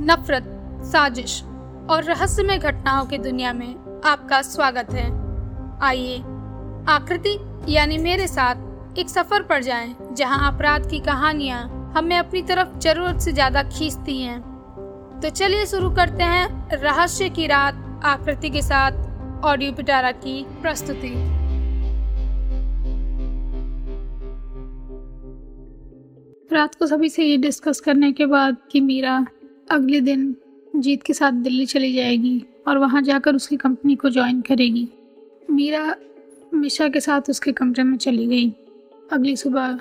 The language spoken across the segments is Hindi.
नफरत, साजिश और रहस्यमय घटनाओं की दुनिया में आपका स्वागत है। आइए, आकृति, यानी मेरे साथ एक सफ़र पर जाएँ, जहाँ अपराध की कहानियाँ हमें अपनी तरफ़ ज़रूरत से ज़्यादा खींचती हैं। तो चलिए शुरू करते हैं रहस्य की रात, आकृति के साथ, ऑडियो पिटारा की प्रस्तुति। रात को सभी से ये डिस्कस करने के बाद कि मीरा अगले दिन जीत के साथ दिल्ली चली जाएगी और वहाँ जाकर उसकी कंपनी को ज्वाइन करेगी। मीरा, मिशा के साथ उसके कमरे में चली गई। अगली सुबह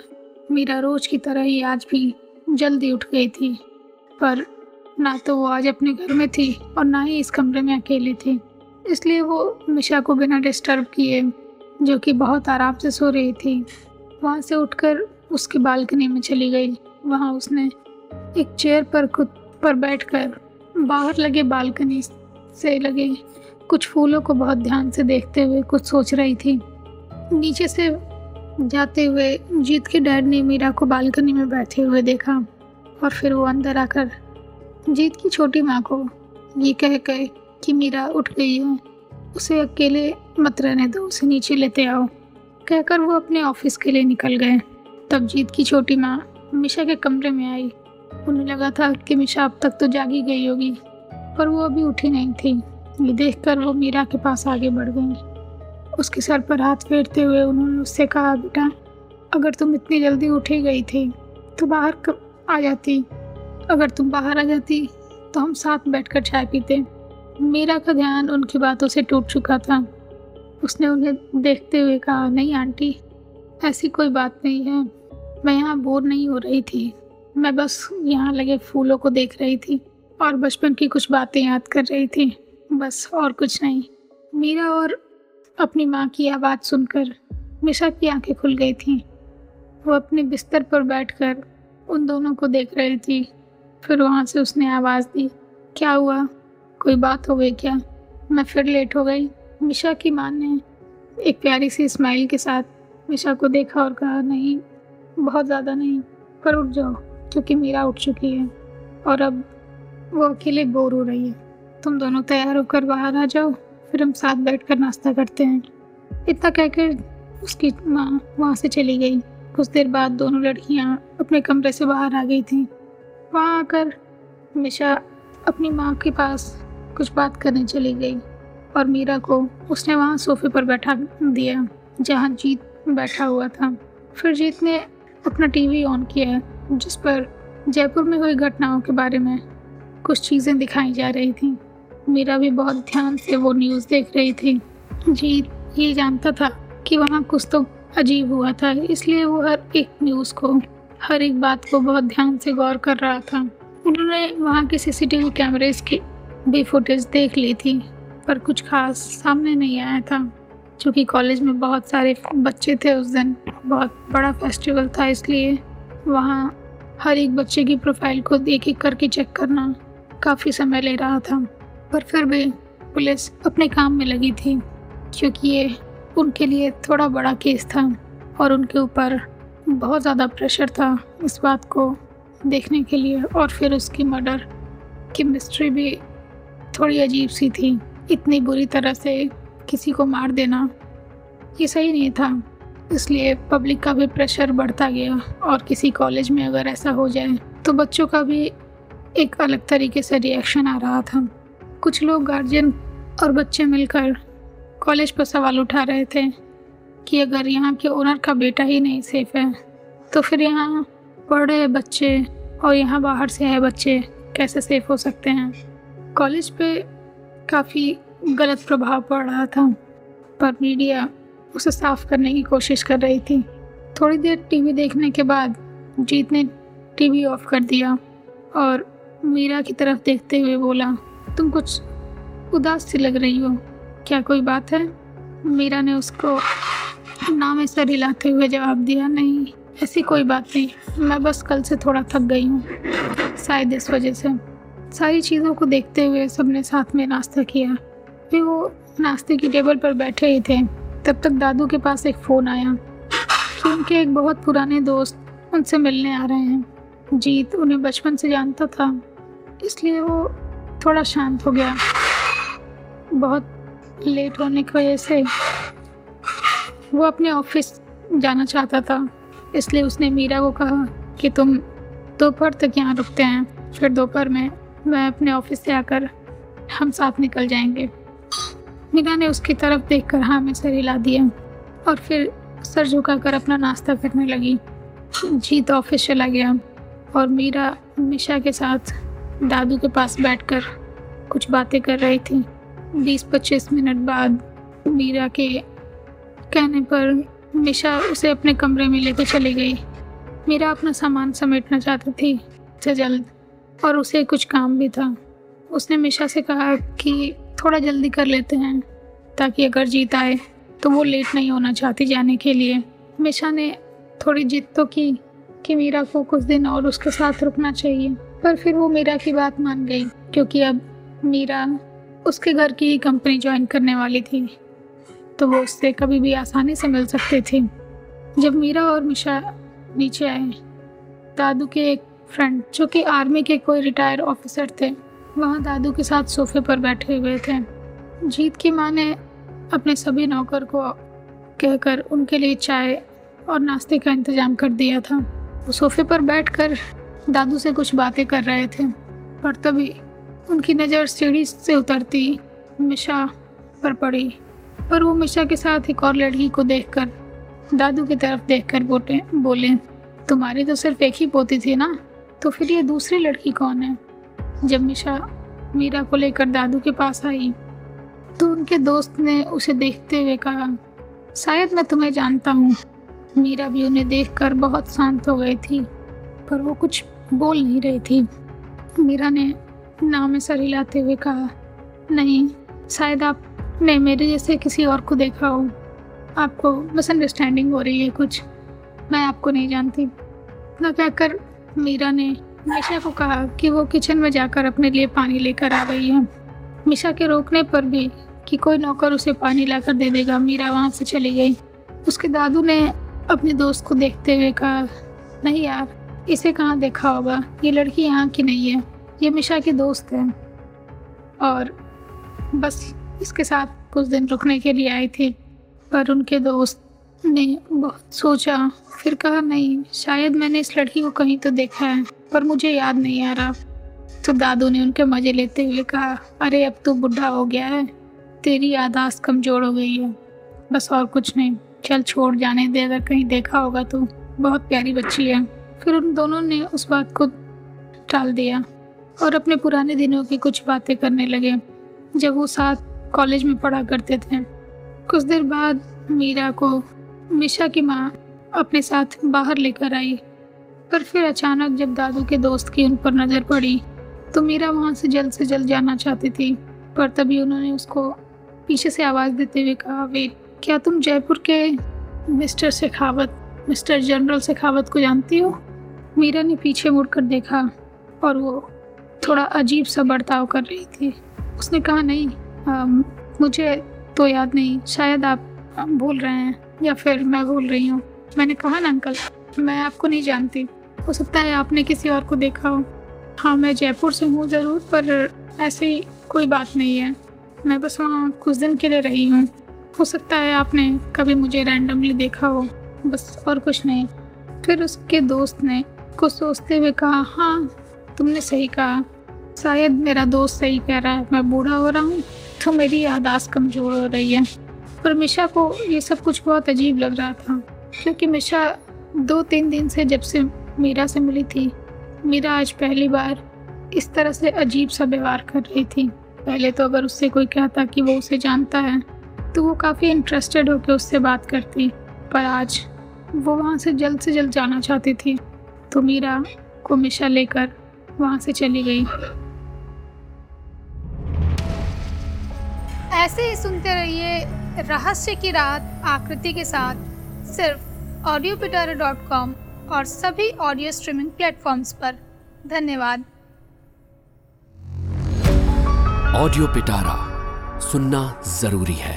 मीरा रोज की तरह ही आज भी जल्दी उठ गई थी, पर ना तो वो आज अपने घर में थी और ना ही इस कमरे में अकेली थी। इसलिए वो मिशा को बिना डिस्टर्ब किए, जो कि बहुत आराम से सो रही थी, वहाँ से उठकर उसकी बालकनी में चली गई। वहाँ उसने एक चेयर पर खुद पर बैठकर बाहर लगे बालकनी से लगे कुछ फूलों को बहुत ध्यान से देखते हुए कुछ सोच रही थी। नीचे से जाते हुए जीत के डैड ने मीरा को बालकनी में बैठे हुए देखा और फिर वो अंदर आकर जीत की छोटी माँ को ये कह कर कि मीरा उठ गई है, उसे अकेले मत रहने दो, उसे नीचे लेते आओ। कहकर वो अपने ऑफ़िस के लिए निकल गए। तब जीत की छोटी माँ मिशा के कमरे में आई उन्हें लगा था कि मिशा अब तक तो जागी गई होगी, पर वो अभी उठी नहीं थी। ये देखकर वो मीरा के पास आगे बढ़ गई। उसके सर पर हाथ फेरते हुए उन्होंने उससे कहा, बेटा, अगर तुम इतनी जल्दी उठी गई थी तो बाहर आ जाती? अगर तुम बाहर आ जाती तो हम साथ बैठकर चाय पीते। मीरा का ध्यान उनकी बातों से टूट चुका था। उसने उन्हें देखते हुए कहा, नहीं आंटी, ऐसी कोई बात नहीं है। मैं यहाँ बोर नहीं हो रही थी। मैं बस यहाँ लगे फूलों को देख रही थी और बचपन की कुछ बातें याद कर रही थी। बस और कुछ नहीं। मीरा और अपनी माँ की आवाज़ सुनकर मिशा की आँखें खुल गई थीं। वो अपने बिस्तर पर बैठकर उन दोनों को देख रही थी। फिर वहाँ से उसने आवाज़ दी, क्या हुआ? कोई बात हो गई क्या? मैं फिर लेट हो गई। मिशा की माँ ने एक प्यारी सी स्माइल के साथ मिशा को देखा और कहा, नहीं, बहुत ज़्यादा नहीं, पर उठ जाओ। क्योंकि मीरा उठ चुकी है और अब वो अकेले बोर हो रही है। तुम दोनों तैयार होकर बाहर आ जाओ, फिर हम साथ बैठकर नाश्ता करते हैं। इतना कहकर उसकी माँ वहाँ से चली गई। कुछ देर बाद दोनों लड़कियाँ अपने कमरे से बाहर आ गई थीं। वहाँ आकर मिशा अपनी माँ के पास कुछ बात करने चली गई और मीरा को उसने वहाँ सोफे पर बैठा दिया, जहाँ जीत बैठा हुआ था। फिर जीत ने अपना टीवी ऑन किया जिस पर जयपुर में हुई घटनाओं के बारे में कुछ चीज़ें दिखाई जा रही थी। मेरा भी बहुत ध्यान से वो न्यूज़ देख रही थी। जी, ये जानता था कि वहाँ कुछ तो अजीब हुआ था, इसलिए वो हर एक न्यूज़ को, हर एक बात को बहुत ध्यान से गौर कर रहा था। उन्होंने वहाँ के सीसीटीवी कैमरेज की भी फुटेज देख ली थी, पर कुछ खास सामने नहीं आया था क्योंकि कॉलेज में बहुत सारे बच्चे थे उस दिन। बहुत बड़ा फेस्टिवल था, इसलिए वहाँ हर एक बच्चे की प्रोफ़ाइल को एक एक करके चेक करना काफ़ी समय ले रहा था, पर फिर भी पुलिस अपने काम में लगी थी, क्योंकि ये उनके लिए थोड़ा बड़ा केस था और उनके ऊपर बहुत ज़्यादा प्रेशर था इस बात को देखने के लिए और फिर उसकी मर्डर की मिस्ट्री भी थोड़ी अजीब सी थी। इतनी बुरी तरह से किसी को मार देना ये सही नहीं था। इसलिए पब्लिक का भी प्रेशर बढ़ता गया और किसी कॉलेज में अगर ऐसा हो जाए तो बच्चों का भी एक अलग तरीके से रिएक्शन आ रहा था। कुछ लोग गार्जियन और बच्चे मिलकर कॉलेज पर सवाल उठा रहे थे कि अगर यहाँ के ओनर का बेटा ही नहीं सेफ़ है तो फिर यहाँ पढ़ रहे बच्चे और यहाँ बाहर से आए बच्चे कैसे सेफ़ हो सकते हैं? कॉलेज पे काफ़ी गलत प्रभाव पड़ रहा था, पर मीडिया उसे साफ़ करने की कोशिश कर रही थी। थोड़ी देर टीवी देखने के बाद जीत ने टीवी ऑफ़ कर दिया और मीरा की तरफ़ देखते हुए बोला, तुम कुछ उदास सी लग रही हो। क्या कोई बात है? मीरा ने उसको नाम सर हिलाते हुए जवाब दिया, नहीं, ऐसी कोई बात नहीं। मैं बस कल से थोड़ा थक गई हूँ। शायद इस वजह से। सारी चीज़ों को देखते हुए सबने साथ में नाश्ता किया। फिर वो नाश्ते की टेबल पर बैठे ही थे। तब तक दादू के पास एक फ़ोन आया। कि उनके एक बहुत पुराने दोस्त उनसे मिलने आ रहे हैं। जीत उन्हें बचपन से जानता था, इसलिए वो थोड़ा शांत हो गया। बहुत लेट होने की वजह से वो अपने ऑफ़िस जाना चाहता था, इसलिए उसने मीरा को कहा कि तुम दोपहर तक यहाँ रुकते हैं, फिर दोपहर में मैं अपने ऑफ़िस से आकर हम साथ निकल जाएँगे। मीरा ने उसकी तरफ़ देखकर हाँ में सर हिला दिया। और फिर सर झुकाकर अपना नाश्ता करने लगी। जीत ऑफ़िस चला गया और मीरा मिशा के साथ दादू के पास बैठकर कुछ बातें कर रही थी। बीस पच्चीस मिनट बाद मीरा के कहने पर मिशा उसे अपने कमरे में लेकर चली गई। मीरा अपना सामान समेटना चाहती थी से जल्द, और उसे कुछ काम भी था। उसने मिशा से कहा कि थोड़ा जल्दी कर लेते हैं, ताकि अगर जीत आए तो वो लेट नहीं होना चाहती जाने के लिए। मिशा ने थोड़ी जिद तो की, कि मीरा को कुछ दिन और उसके साथ रुकना चाहिए, पर फिर वो मीरा की बात मान गई, क्योंकि अब मीरा उसके घर की ही कंपनी ज्वाइन करने वाली थी तो वो उससे कभी भी आसानी से मिल सकती थी। जब मीरा और मिशा नीचे आए, दादू के एक फ्रेंड जो कि आर्मी के कोई रिटायर ऑफिसर थे वहाँ दादू के साथ सोफे पर बैठे हुए थे। जीत की माँ ने अपने सभी नौकर को कहकर उनके लिए चाय और नाश्ते का इंतज़ाम कर दिया था। वो सोफे पर बैठकर दादू से कुछ बातें कर रहे थे, पर तभी उनकी नज़र सीढ़ी से उतरती मिशा पर पड़ी। पर वो मिशा के साथ एक और लड़की को देखकर दादू की तरफ़ देखकर बोले बोले, तुम्हारी तो सिर्फ़ एक ही पोती थी ना? तो फिर ये दूसरी लड़की कौन है? जब मिशा मीरा को लेकर दादू के पास आई तो उनके दोस्त ने उसे देखते हुए कहा, शायद मैं तुम्हें जानता हूँ। मीरा भी उन्हें देखकर बहुत शांत हो गई थी, पर वो कुछ बोल नहीं रही थी। मीरा ने नाव में सर हिलाते हुए कहा, नहीं, शायद आपने मेरे जैसे किसी और को देखा हो। आपको मिसअंडरस्टैंडिंग हो रही है कुछ। मैं आपको नहीं जानती। ना कहकर मीरा ने मिशा को कहा कि वो किचन में जाकर अपने लिए पानी लेकर आ गई है। मिशा के रोकने पर भी कि कोई नौकर उसे पानी लाकर दे देगा, मीरा वहाँ से चली गई। उसके दादू ने अपने दोस्त को देखते हुए कहा, नहीं यार, इसे कहाँ देखा होगा? ये लड़की यहाँ की नहीं है। ये मिशा की दोस्त है। और बस इसके साथ कुछ दिन रुकने के लिए आई थी। पर उनके दोस्त ने बहुत सोचा, फिर कहा, नहीं, शायद मैंने इस लड़की को कहीं तो देखा है। पर मुझे याद नहीं आ रहा। तो दादू ने उनके मज़े लेते हुए कहा, अरे, अब तो बुढ़ा हो गया है। तेरी यादाश्त कमज़ोर हो गई है। बस और कुछ नहीं। चल, छोड़ जाने दे, अगर कहीं देखा होगा तो। बहुत प्यारी बच्ची है। फिर उन दोनों ने उस बात को टाल दिया और अपने पुराने दिनों की कुछ बातें करने लगे। जब वो साथ कॉलेज में पढ़ा करते थे, कुछ देर बाद मीरा को मिशा की माँ अपने साथ बाहर लेकर आई। पर फिर अचानक जब दादू के दोस्त की उन पर नज़र पड़ी तो मीरा वहाँ से जल्द से जल्द जाना चाहती थी। पर तभी उन्होंने उसको पीछे से आवाज़ देते हुए कहा वे क्या तुम जयपुर के mister Shekhawat mister general Shekhawat को जानती हो? मीरा ने पीछे मुड़कर देखा और वो थोड़ा अजीब सा बर्ताव कर रही थी। उसने कहा नहीं आ, मुझे तो याद नहीं शायद आप भूल रहे हैं या फिर मैं भूल रही हूँ। मैंने कहा ना अंकल मैं आपको नहीं जानती। हो सकता है आपने किसी और को देखा हो। हाँ मैं जयपुर से हूँ ज़रूर, पर ऐसी कोई बात नहीं है। मैं बस वहाँ कुछ दिन के लिए रही हूँ। हो सकता है आपने कभी मुझे रैंडमली देखा हो। बस और कुछ नहीं। फिर उसके दोस्त ने कुछ सोचते हुए कहा हाँ तुमने सही कहा। शायद मेरा दोस्त सही कह रहा है। मैं बूढ़ा हो रहा हूँ तो मेरी यादाश्त कमज़ोर हो रही है। पर मिशा को ये सब कुछ बहुत अजीब लग रहा था, क्योंकि मिशा दो तीन दिन से जब से मीरा से मिली थी, मीरा आज पहली बार इस तरह से अजीब सा व्यवहार कर रही थी। पहले तो अगर उससे कोई कहता कि वो उसे जानता है तो वो काफ़ी इंटरेस्टेड होकर उससे बात करती। पर आज वो वहाँ से जल्द से जल्द जाना चाहती थी तो मीरा को मिशा लेकर वहाँ से चली गई। ऐसे ही सुनते रहिए रहस्य की रात आकृति के साथ, सिर्फ़ ऑडियो पिटारा डॉट कॉम और सभी ऑडियो स्ट्रीमिंग प्लेटफॉर्म्स पर। धन्यवाद। ऑडियो पिटारा सुनना ज़रूरी है।